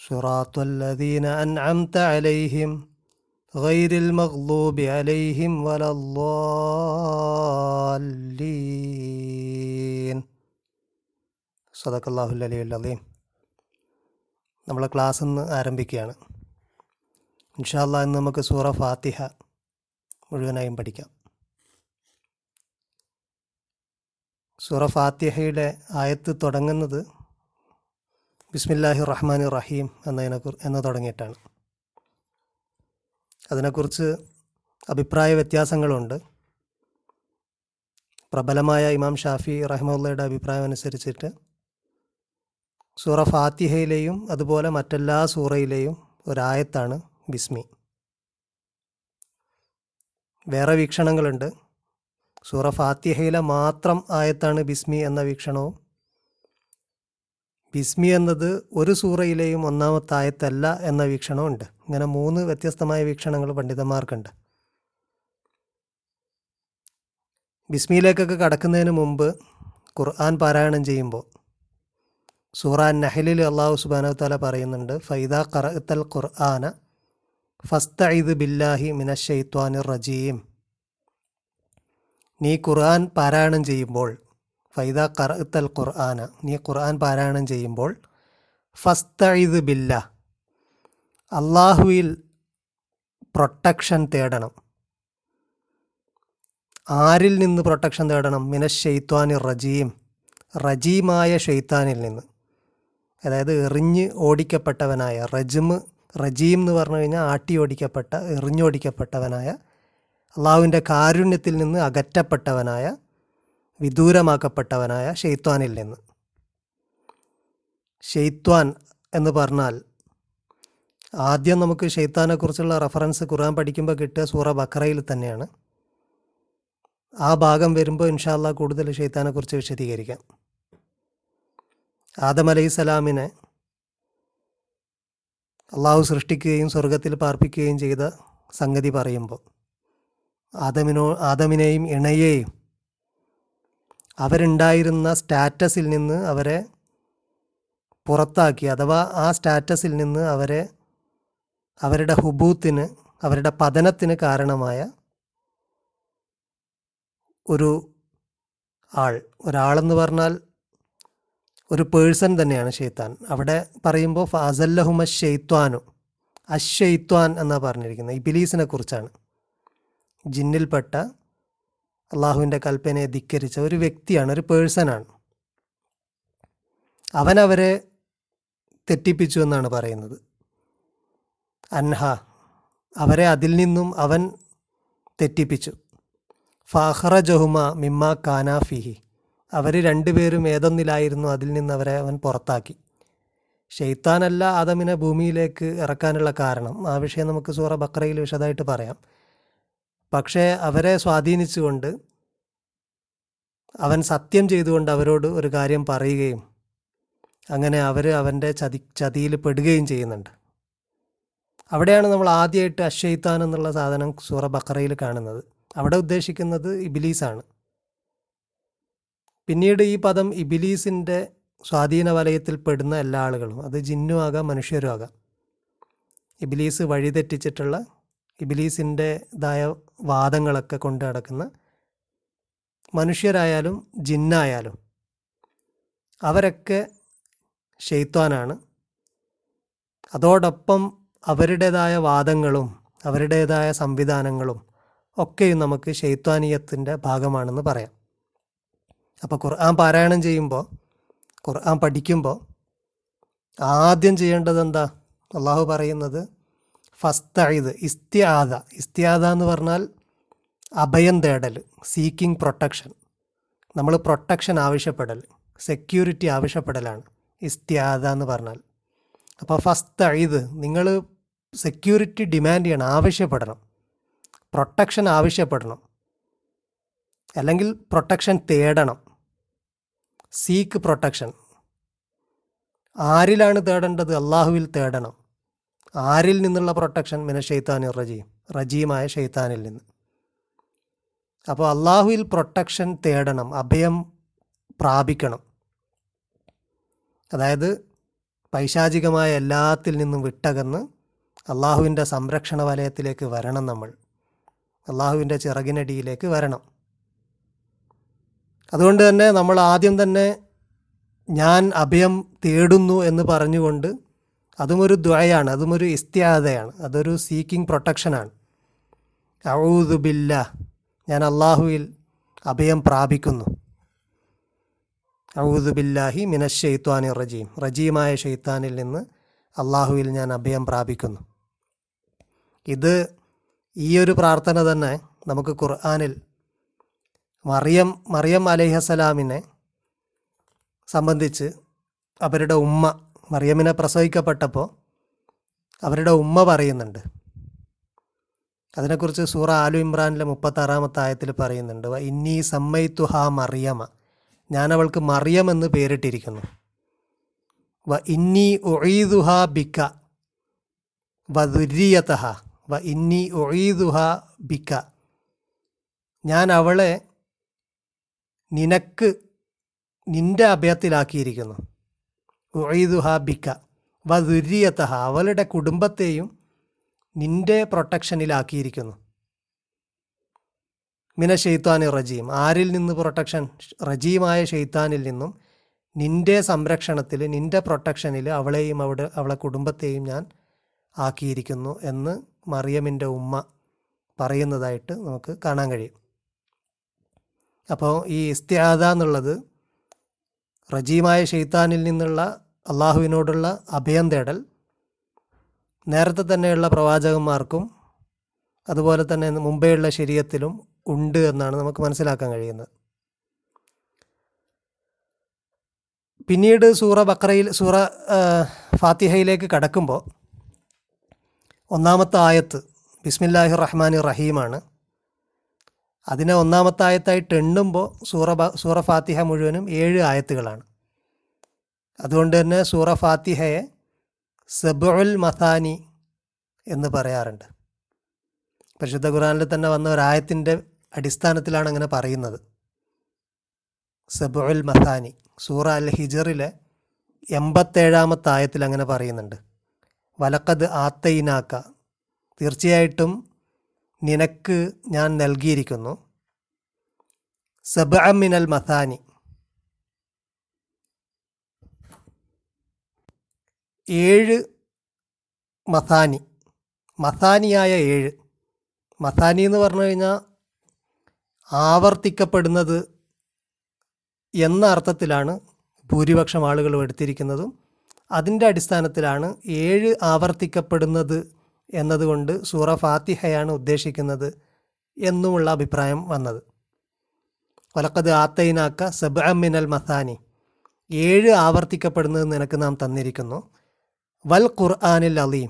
صراط الذين أنعمت عليهم غير المغضوب عليهم ولا الضالين صدق الله العلي العظيم നമ്മളെ ക്ലാസ് ഇന്ന് ആരംഭിക്കുകയാണ് ഇൻഷാല്ല ഇന്ന് നമുക്ക് സൂറ ഫാത്തിഹ മുഴുവനായും പഠിക്കാം സൂറ ഫാത്തിഹയുടെ ആയത്ത് തുടങ്ങുന്നത് ബിസ്മില്ലാഹി റഹ്മാൻ റഹീം എന്നതിനെ എന്ന് തുടങ്ങിയിട്ടാണ്. അതിനെക്കുറിച്ച് അഭിപ്രായ വ്യത്യാസങ്ങളുണ്ട്. പ്രബലമായ ഇമാം ഷാഫി റഹ്മുള്ളയുടെ അഭിപ്രായം അനുസരിച്ചിട്ട് സൂറ ഫാത്തിഹയിലെയും അതുപോലെ മറ്റെല്ലാ സൂറയിലെയും ഒരായത്താണ് ബിസ്മി. വേറെ വീക്ഷണങ്ങളുണ്ട്. സൂറ ഫാത്തിഹയിലെ മാത്രം ആയത്താണ് ബിസ്മി എന്ന വീക്ഷണവും ബിസ്മി എന്നത് ഒരു സൂറയിലെയും ഒന്നാമത്തെ ആയത്തല്ല എന്ന വീക്ഷണമുണ്ട് ഇങ്ങനെ മൂന്ന് വ്യത്യസ്തമായ വീക്ഷണങ്ങൾ പണ്ഡിതന്മാർക്കുണ്ട്. ബിസ്മിയിലേക്കൊക്കെ കടക്കുന്നതിന് മുമ്പ് ഖുർആൻ പാരായണം ചെയ്യുമ്പോൾ സൂറാൻ നഹലിൽ അള്ളാഹു സുബാന താല പറയുന്നുണ്ട് ഫൈദ ഖറഅത്തൽ ഖുർആന ഫസ്തഇദ് ബില്ലാഹി മിനഷെയ്ത്വാനിർ റജീം. നീ ഖുർആൻ പാരായണം ചെയ്യുമ്പോൾ ഫൈദ കറുത്തൽ ഖുർആന നീ ഖുർആൻ പാരായണം ചെയ്യുമ്പോൾ ഫസ്തഇദ് ബില്ല അള്ളാഹുവിൽ പ്രൊട്ടക്ഷൻ തേടണം. ആരിൽ നിന്ന് പ്രൊട്ടക്ഷൻ തേടണം? മിന ഷെയ്ത്വാൻ റജീം. റജീമായ ഷെയ്ത്താനിൽ നിന്ന്. അതായത് എറിഞ്ഞ് ഓടിക്കപ്പെട്ടവനായ റജിമ് റജീം എന്ന് പറഞ്ഞു കഴിഞ്ഞാൽ ആട്ടി ഓടിക്കപ്പെട്ട എറിഞ്ഞോടിക്കപ്പെട്ടവനായ അള്ളാഹുവിന്റെ കാരുണ്യത്തിൽ നിന്ന് അകറ്റപ്പെട്ടവനായ വിദൂരമാക്കപ്പെട്ടവനായ ഷെയ്ത്വാനിൽ നിന്ന്. ഷെയ്ത്വാൻ എന്ന് പറഞ്ഞാൽ ആദ്യം നമുക്ക് ഷെയ്ത്താനെക്കുറിച്ചുള്ള റെഫറൻസ് ഖുർആൻ പഠിക്കുമ്പോൾ കിട്ടുക സൂറ ബക്രയിൽ തന്നെയാണ്. ആ ഭാഗം വരുമ്പോൾ ഇൻഷാല്ല കൂടുതൽ ഷെയ്ത്താനെക്കുറിച്ച് വിശദീകരിക്കാം. ആദം അലൈഹി അള്ളാഹു സൃഷ്ടിക്കുകയും സ്വർഗത്തിൽ പാർപ്പിക്കുകയും ചെയ്ത സംഗതി പറയുമ്പോൾ ആദമിനോ ആദമിനെയും ഇണയെയും അവരുണ്ടായിരുന്ന സ്റ്റാറ്റസിൽ നിന്ന് അവരെ പുറത്താക്കി അഥവാ ആ സ്റ്റാറ്റസിൽ നിന്ന് അവരെ അവരുടെ ഹുബൂത്തിന് അവരുടെ പതനത്തിന് കാരണമായ ഒരു ആൾ ഒരാളെന്ന് പറഞ്ഞാൽ ഒരു പേഴ്സൺ തന്നെയാണ് ഷെയ്ത്താൻ അവിടെ പറയുമ്പോൾ ഫാസല്ലഹുമ ഷെയ്ത്വാനു അഷെയ്ത്വാൻ എന്നാണ് പറഞ്ഞിരിക്കുന്നത് ഇബിലീസിനെ കുറിച്ചാണ്. ജിന്നിൽപ്പെട്ട അള്ളാഹുവിന്റെ കൽപ്പനയെ ധിക്കരിച്ച ഒരു വ്യക്തിയാണ് ഒരു പേഴ്സണാണ്. അവനവരെ തെറ്റിപ്പിച്ചു എന്നാണ് പറയുന്നത്. അൻഹ അവരെ അതിൽ നിന്നും അവൻ തെറ്റിപ്പിച്ചു. ഫാഹ്റ ജഹുമ മിമ്മ കാനാഫിഹി അവർ രണ്ടുപേരും ഏതൊന്നിലായിരുന്നു അതിൽ നിന്ന് അവരെ അവൻ പുറത്താക്കി. ഷെയ്ത്താനല്ല ആദമിനെ ഭൂമിയിലേക്ക് ഇറക്കാനുള്ള കാരണം. ആ വിഷയം നമുക്ക് സൂറ ബക്രയിൽ വിശദമായിട്ട് പറയാം. പക്ഷേ അവരെ സ്വാധീനിച്ചുകൊണ്ട് അവൻ സത്യം ചെയ്തുകൊണ്ട് അവരോട് ഒരു കാര്യം പറയുകയും അങ്ങനെ അവർ അവന്റെ ചതി ചതിയിൽ പെടുകയും ചെയ്യുന്നുണ്ട്. അവിടെയാണ് നമ്മൾ ആദ്യമായിട്ട് അശ്വയിത്താൻ എന്നുള്ള സാധനം സൂറ ബക്കറയിൽ കാണുന്നത്. അവിടെ ഉദ്ദേശിക്കുന്നത് ഇബിലീസാണ്. പിന്നീട് ഈ പദം ഇബിലീസിന്റെ സ്വാധീന വലയത്തിൽ പെടുന്ന എല്ലാ ആളുകളും അത് ജിന്നും ആകാം മനുഷ്യരും ആകാം. ഇബിലീസ് വഴിതെറ്റിച്ചിട്ടുള്ള ഇബിലീസിന്റെതായ വാദങ്ങളൊക്കെ കൊണ്ട് നടക്കുന്ന മനുഷ്യരായാലും ജിന്നായാലും അവരൊക്കെ ഷെയ്ത്വാനാണ് അതോടൊപ്പം അവരുടേതായ വാദങ്ങളും അവരുടേതായ സംവിധാനങ്ങളും ഒക്കെയും നമുക്ക് ഷെയ്ത്വാനീയത്തിന്റെ ഭാഗമാണെന്ന് പറയാം. അപ്പോൾ ഖുർആൻ പാരായണം ചെയ്യുമ്പോൾ ഖുർആൻ പഠിക്കുമ്പോൾ ആദ്യം ചെയ്യേണ്ടത് എന്താ? അള്ളാഹു പറയുന്നത് ഫസ്തഇദ് ഇസ്തിയാദ. ഇസ്തിയാദ എന്ന് പറഞ്ഞാൽ അഭയം തേടൽ സീക്കിംഗ് പ്രൊട്ടക്ഷൻ നമ്മൾ പ്രൊട്ടക്ഷൻ ആവശ്യപ്പെടൽ സെക്യൂരിറ്റി ആവശ്യപ്പെടലാണ് ഇസ്തിയാദ എന്ന് പറഞ്ഞാൽ. അപ്പോൾ ഫസ്റ്റ് ഇത് നിങ്ങൾ സെക്യൂരിറ്റി ഡിമാൻഡ് ചെയ്യണം ആവശ്യപ്പെടണം. പ്രൊട്ടക്ഷൻ ആവശ്യപ്പെടണം. അല്ലെങ്കിൽ പ്രൊട്ടക്ഷൻ തേടണം. സീക്ക് പ്രൊട്ടക്ഷൻ ആരിലാണ് തേടേണ്ടത്? അള്ളാഹുവിൽ തേടണം. ആരിൽ നിന്നുള്ള പ്രൊട്ടക്ഷൻ മിന ഷെയ്ത്താനി റജീം. റജീമായ ഷെയ്ത്താനിൽ നിന്ന്. അപ്പോൾ അള്ളാഹുവിൽ പ്രൊട്ടക്ഷൻ തേടണം അഭയം പ്രാപിക്കണം. അതായത് പൈശാചികമായ എല്ലാത്തിൽ നിന്നും വിട്ടകന്ന് അള്ളാഹുവിന്റെ സംരക്ഷണ വലയത്തിലേക്ക് വരണം നമ്മൾ. അള്ളാഹുവിന്റെ ചിറകിനടിയിലേക്ക് വരണം. അതുകൊണ്ട് തന്നെ നമ്മൾ ആദ്യം തന്നെ ഞാൻ അഭയം തേടുന്നു എന്ന് പറഞ്ഞുകൊണ്ട് അതും ഒരു ദ്വയാണ് അതും ഒരു ഇസ്ത്യാദയാണ് അതൊരു സീക്കിംഗ് പ്രൊട്ടക്ഷനാണ് ബില്ല ഞാൻ അള്ളാഹുവിൽ അഭയം പ്രാപിക്കുന്നു. ബില്ലാഹി മിനസ് റജീം റജീമായ ഷെയ്ത്താനിൽ നിന്ന് അള്ളാഹുവിൽ ഞാൻ അഭയം പ്രാപിക്കുന്നു. ഇത് ഈ ഒരു പ്രാർത്ഥന തന്നെ നമുക്ക് ഖുർആാനിൽ മറിയം മറിയം അലൈഹസലാമിനെ സംബന്ധിച്ച് അവരുടെ ഉമ്മ മറിയമിനെ പ്രസവിക്കപ്പെട്ടപ്പോൾ അവരുടെ ഉമ്മ പറയുന്നുണ്ട്. അതിനെക്കുറിച്ച് സൂറ ആലു ഇമ്രാനിലെ മുപ്പത്താറാമത്തെ ആയത്തിൽ പറയുന്നുണ്ട്. "വ ഇന്നി സമ്മയിത്തു ഹാ മറിയമ ഞാൻ അവൾക്ക് മറിയം എന്ന് പേരിട്ടിരിക്കുന്നു. വ ഇന്നി ഒഴീദുഹ ബിക്ക. വ ദുര്യതഹ. വ ഇന്നി ഒഴീദുഹ ബിക്ക. ഞാൻ അവളെ നിനക്ക് നിന്റെ അഭയത്തിലാക്കിയിരിക്കുന്നു. ഉഴീദുഹ ഹാബിക്ക വ ദുര്യതഹ അവളുടെ കുടുംബത്തെയും നിന്റെ പ്രൊട്ടക്ഷനിലാക്കിയിരിക്കുന്നു. മിന ഷെയ്ത്താനി റജീം. ആരിൽ നിന്ന് പ്രൊട്ടക്ഷൻ? റജീമായ ഷെയ്ത്താനിൽ നിന്നും നിന്റെ സംരക്ഷണത്തിൽ നിന്റെ പ്രൊട്ടക്ഷനിൽ അവളെയും അവിടെ അവളെ കുടുംബത്തെയും ഞാൻ ആക്കിയിരിക്കുന്നു എന്ന് മറിയമിന്റെ ഉമ്മ പറയുന്നതായിട്ട് നമുക്ക് കാണാൻ കഴിയും. അപ്പോൾ ഈ ഇസ്ത്യാദ എന്നുള്ളത് റജീമായ ഷെയ്ത്താനിൽ നിന്നുള്ള അള്ളാഹുവിനോടുള്ള അഭയം തേടൽ നേരത്തെ തന്നെയുള്ള പ്രവാചകന്മാർക്കും അതുപോലെ തന്നെ മുമ്പേയുള്ള ശരീരത്തിലും ഉണ്ട് എന്നാണ് നമുക്ക് മനസ്സിലാക്കാൻ കഴിയുന്നത്. പിന്നീട് സൂറ ബക്രയിൽ സൂറ ഫാത്തിഹയിലേക്ക് കടക്കുമ്പോൾ ഒന്നാമത്തെ ആയത്ത് ബിസ്മില്ലാഹി റഹ്മാൻ റഹീമാണ്. അതിനെ ഒന്നാമത്തെ ആയത്തായിട്ട് എണ്ണുമ്പോൾ സൂറ സൂറ ഫാത്തിഹ മുഴുവനും ഏഴ് ആയത്തുകളാണ്. അതുകൊണ്ട് തന്നെ സൂറ ഫാത്തിഹയെ സബുൽ മഥാനി എന്ന് പറയാറുണ്ട്. പരിശുദ്ധ ഖുറാനിൽ തന്നെ വന്ന ഒരായത്തിന്റെ അടിസ്ഥാനത്തിലാണ് അങ്ങനെ പറയുന്നത്. സബുൽ മഥാനി സൂറ അൽ ഹിജറിലെ എൺപത്തേഴാമത്തെ ആയത്തിൽ അങ്ങനെ പറയുന്നുണ്ട്. വലക്കത് ആത്തയിനാക്ക തീർച്ചയായിട്ടും നിനക്ക് ഞാൻ നൽകിയിരിക്കുന്നു. സബഅമിനൽ മഥാനി ഏഴ് മഥാനി മഥാനിയായ ഏഴ്. മഥാനി എന്ന് പറഞ്ഞു കഴിഞ്ഞാൽ ആവർത്തിക്കപ്പെടുന്നത് എന്ന അർത്ഥത്തിലാണ് ഭൂരിപക്ഷം ആളുകൾ എടുത്തിരിക്കുന്നതും. അതിന്റെ അടിസ്ഥാനത്തിലാണ് ഏഴ് ആവർത്തിക്കപ്പെടുന്നത് എന്നതുകൊണ്ട് സൂറ ഫാത്തിഹയാണ് ഉദ്ദേശിക്കുന്നത് എന്നുമുള്ള അഭിപ്രായം വന്നത്. ഒലക്കത് ആത്തൈനാക്ക സബ മിനൽ മഥാനി ഏഴ് ആവർത്തിക്കപ്പെടുന്നത് നിനക്ക് നാം തന്നിരിക്കുന്നു. വൽ ഖുർആാനിൽ അലീം.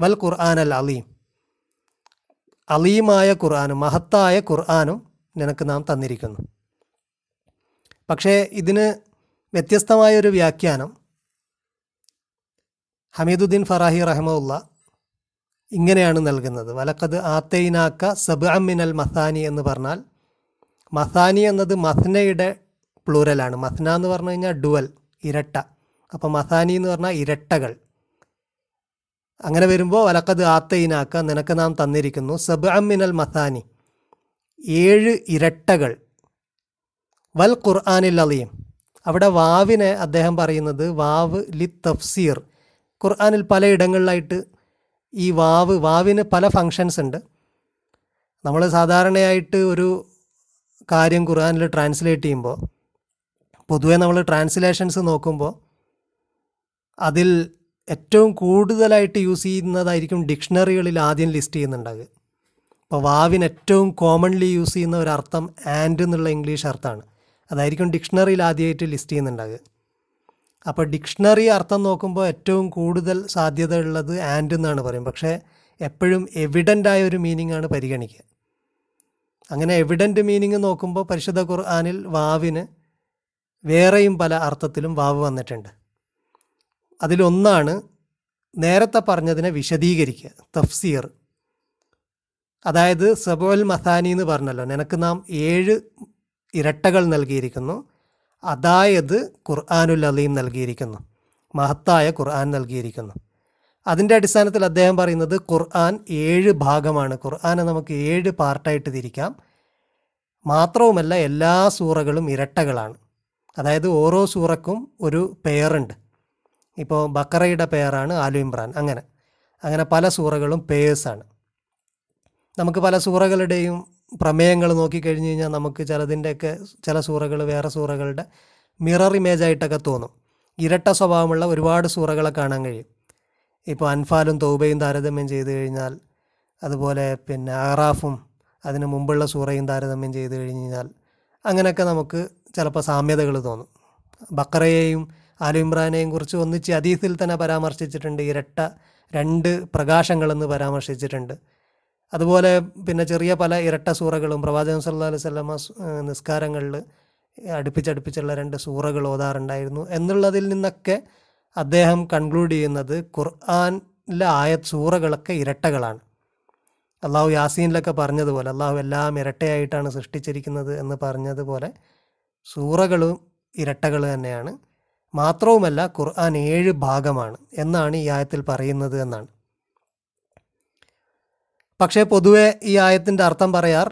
വൽ ഖുർആൻ അൽ അലീം. അലീമായ ഖുർആാനും മഹത്തായ ഖുർആാനും നിനക്ക് നാം തന്നിരിക്കുന്നു. പക്ഷേ ഇതിന് വ്യത്യസ്തമായൊരു വ്യാഖ്യാനം ഹമീദുദ്ദീൻ ഫറാഹി റഹമുല്ല ഇങ്ങനെയാണ് നൽകുന്നത്. വലക്കത് ആത്തൈനാക്ക സബ് മിനൽ മസാനി എന്ന് പറഞ്ഞാൽ മസാനി എന്നത് മസ്നയുടെ പ്ലൂരലാണ് മസ്ന എന്ന് പറഞ്ഞു കഴിഞ്ഞാൽ ഡുവൽ ഇരട്ട. അപ്പോൾ മസാനി എന്ന് പറഞ്ഞാൽ ഇരട്ടകൾ. അങ്ങനെ വരുമ്പോൾ വലക്കത് ആത്തൈനാക്ക നിനക്ക് നാം തന്നിരിക്കുന്നു. സബ് മിനൽ മസാനി. ഏഴ് ഇരട്ടകൾ. വൽ ഖുർആാനിൽ അലീം. അവിടെ വാവിനെ അദ്ദേഹം പറയുന്നത് വാവ് ലി തഫ്സീർ ഖുർആാനിൽ പലയിടങ്ങളിലായിട്ട് ഈ വാവ് വാവിന് പല ഫങ്ഷൻസ് ഉണ്ട്. നമ്മൾ സാധാരണയായിട്ട് ഒരു കാര്യം ഖുർആാനിൽ ട്രാൻസ്ലേറ്റ് ചെയ്യുമ്പോൾ പൊതുവെ നമ്മൾ ട്രാൻസ്ലേഷൻസ് നോക്കുമ്പോൾ അതിൽ ഏറ്റവും കൂടുതലായിട്ട് യൂസ് ചെയ്യുന്നതായിരിക്കും ഡിക്ഷണറികളിൽ ആദ്യം ലിസ്റ്റ് ചെയ്യുന്നുണ്ടാകുക അപ്പോൾ വാവിന് ഏറ്റവും കോമൺലി യൂസ് ചെയ്യുന്ന ഒരു അർത്ഥം ആൻഡ് എന്നുള്ള ഇംഗ്ലീഷ് അർത്ഥമാണ്. അതായിരിക്കും ഡിക്ഷണറിയിൽ ആദ്യമായിട്ട് ലിസ്റ്റ് ചെയ്യുന്നുണ്ടാകുക അപ്പോൾ ഡിക്ഷണറി അർത്ഥം നോക്കുമ്പോൾ ഏറ്റവും കൂടുതൽ സാധ്യത ഉള്ളത് ആൻഡ് എന്നാണ് പറയും പക്ഷേ എപ്പോഴും എവിഡന്റ് ആയ ഒരു മീനിങ് ആണ് പരിഗണിക്കുക. അങ്ങനെ എവിഡന്റ് മീനിങ് നോക്കുമ്പോൾ പരിശുദ്ധ ഖുർആാനിൽ വാവിന് വേറെയും പല അർത്ഥത്തിലും വാവ് വന്നിട്ടുണ്ട്. അതിലൊന്നാണ് നേരത്തെ പറഞ്ഞതിനെ വിശദീകരിക്കുക തഫ്സീർ. അതായത് സബോൽ മസാനി എന്ന് പറഞ്ഞല്ലോ നിനക്ക് നാം ഏഴ് ഇരട്ടകൾ നൽകിയിരിക്കുന്നു. അതായത് ഖുർആാനുൽ അലീം നൽകിയിരിക്കുന്നു. മഹത്തായ ഖുർആൻ നൽകിയിരിക്കുന്നു. അതിന്റെ അടിസ്ഥാനത്തിൽ അദ്ദേഹം പറയുന്നത് ഖുർആൻ ഏഴ് ഭാഗമാണ്. ഖുർആനെ നമുക്ക് ഏഴ് പാർട്ടായിട്ട് തിരിക്കാം. മാത്രവുമല്ല എല്ലാ സൂറകളും ഇരട്ടകളാണ്. അതായത് ഓരോ സൂറക്കും ഒരു പേറുണ്ട്. ഇപ്പോൾ ബക്കറയുടെ പേരാണ് ആലു ഇമ്രാൻ. അങ്ങനെ. അങ്ങനെ പല സൂറകളും പേഴ്സാണ്. നമുക്ക് പല സൂറകളുടെയും പ്രമേയങ്ങൾ നോക്കിക്കഴിഞ്ഞ് കഴിഞ്ഞാൽ നമുക്ക് ചിലതിന്റെയൊക്കെ ചില സൂറകൾ വേറെ സൂറകളുടെ മിറർ ഇമേജ് ആയിട്ടൊക്കെ തോന്നും. ഇരട്ട സ്വഭാവമുള്ള ഒരുപാട് സൂറകളെ കാണാൻ കഴിയും. ഇപ്പോൾ അൻഫാലും തൗബയും താരതമ്യം ചെയ്തു കഴിഞ്ഞാൽ അതുപോലെ പിന്നെ അഹ്റാഫും അതിന് മുമ്പുള്ള സൂറയും താരതമ്യം ചെയ്തു കഴിഞ്ഞ് കഴിഞ്ഞാൽ അങ്ങനെയൊക്കെ നമുക്ക് ചിലപ്പോൾ സാമ്യതകൾ തോന്നും. ബക്കറയെയും ആലു ഇമ്രാനെയും കുറിച്ച് ഒന്നിച്ച് അതീസിൽ തന്നെ പരാമർശിച്ചിട്ടുണ്ട്. ഇരട്ട രണ്ട് പ്രകാശങ്ങളെന്ന് പരാമർശിച്ചിട്ടുണ്ട്. അതുപോലെ പിന്നെ ചെറിയ പല ഇരട്ട സൂറകളും പ്രവാചകൻ സല്ലാ അലൈഹി സ്വലമ നിസ്കാരങ്ങളിൽ അടുപ്പിച്ചടുപ്പിച്ചുള്ള രണ്ട് സൂറകൾ ഓതാറുണ്ടായിരുന്നു. എന്നുള്ളതിൽ നിന്നൊക്കെ അദ്ദേഹം കൺക്ലൂഡ് ചെയ്യുന്നത് ഖുർആാനിലെ ആയ സൂറകളൊക്കെ ഇരട്ടകളാണ്. അള്ളാഹു യാസീനിലൊക്കെ പറഞ്ഞതുപോലെ അള്ളാഹു എല്ലാം ഇരട്ടയായിട്ടാണ് സൃഷ്ടിച്ചിരിക്കുന്നത് എന്ന് പറഞ്ഞതുപോലെ സൂറകളും ഇരട്ടകൾ തന്നെയാണ്. മാത്രവുമല്ല ഖുർആൻ ഏഴ് ഭാഗമാണ് എന്നാണ് ഈ ആയത്തിൽ പറയുന്നത് എന്നാണ്. പക്ഷേ പൊതുവെ ഈ ആയത്തിന്റെ അർത്ഥം പറയാർ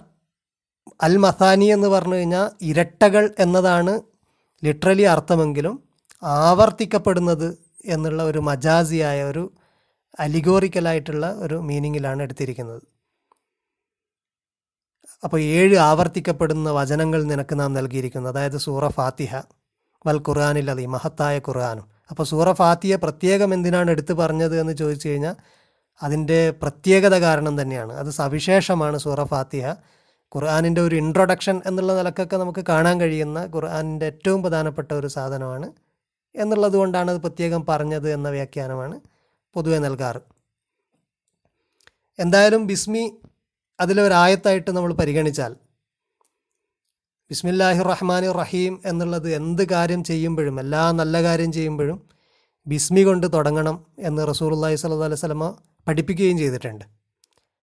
അൽ മസാനി എന്ന് പറഞ്ഞു കഴിഞ്ഞാൽ ഇരട്ടകൾ എന്നതാണ് ലിറ്ററലി അർത്ഥമെങ്കിലും ആവർത്തിക്കപ്പെടുന്നത് എന്നുള്ള ഒരു മജാസിയായ ഒരു അലിഗോറിക്കലായിട്ടുള്ള ഒരു മീനിങ്ങിലാണ് എടുത്തിരിക്കുന്നത്. അപ്പോൾ ഏഴ് ആവർത്തിക്കപ്പെടുന്ന വചനങ്ങൾ നിനക്ക് നാം നൽകിയിരിക്കുന്നു അതായത് സൂറ ഫാത്തിഹ വൽ ഖുർആാനില്ലാതെ മഹത്തായ ഖുർആാനും. അപ്പോൾ സൂറ ഫാത്തിഹ പ്രത്യേകം എന്തിനാണ് എടുത്തു പറഞ്ഞത് എന്ന് ചോദിച്ചു കഴിഞ്ഞാൽ അതിന്റെ പ്രത്യേകത കാരണം തന്നെയാണ്. അത് സവിശേഷമാണ് സൂറ ഫാത്തിഹ. ഖുർആാനിന്റെ ഒരു ഇൻട്രൊഡക്ഷൻ എന്നുള്ള നിലക്കൊക്കെ നമുക്ക് കാണാൻ കഴിയുന്ന ഖുർആാനിന്റെ ഏറ്റവും പ്രധാനപ്പെട്ട ഒരു സാധനമാണ് എന്നുള്ളതുകൊണ്ടാണ് അത് പ്രത്യേകം പറഞ്ഞത് എന്ന വ്യാഖ്യാനമാണ് പൊതുവെ നൽകാറ്. എന്തായാലും ബിസ്മി അതിലൊരായത്തായിട്ട് നമ്മൾ പരിഗണിച്ചാൽ ബിസ്മില്ലാഹി റഹ്മാൻ റഹീം എന്നുള്ളത് എന്ത് കാര്യം ചെയ്യുമ്പോഴും എല്ലാ നല്ല കാര്യം ചെയ്യുമ്പോഴും ബിസ്മി കൊണ്ട് തുടങ്ങണം എന്ന് റസൂലുള്ളാഹി സ്വല്ലല്ലാഹി അലൈഹി വസല്ലമ പഠിപ്പിക്കുകയും ചെയ്തിട്ടുണ്ട്.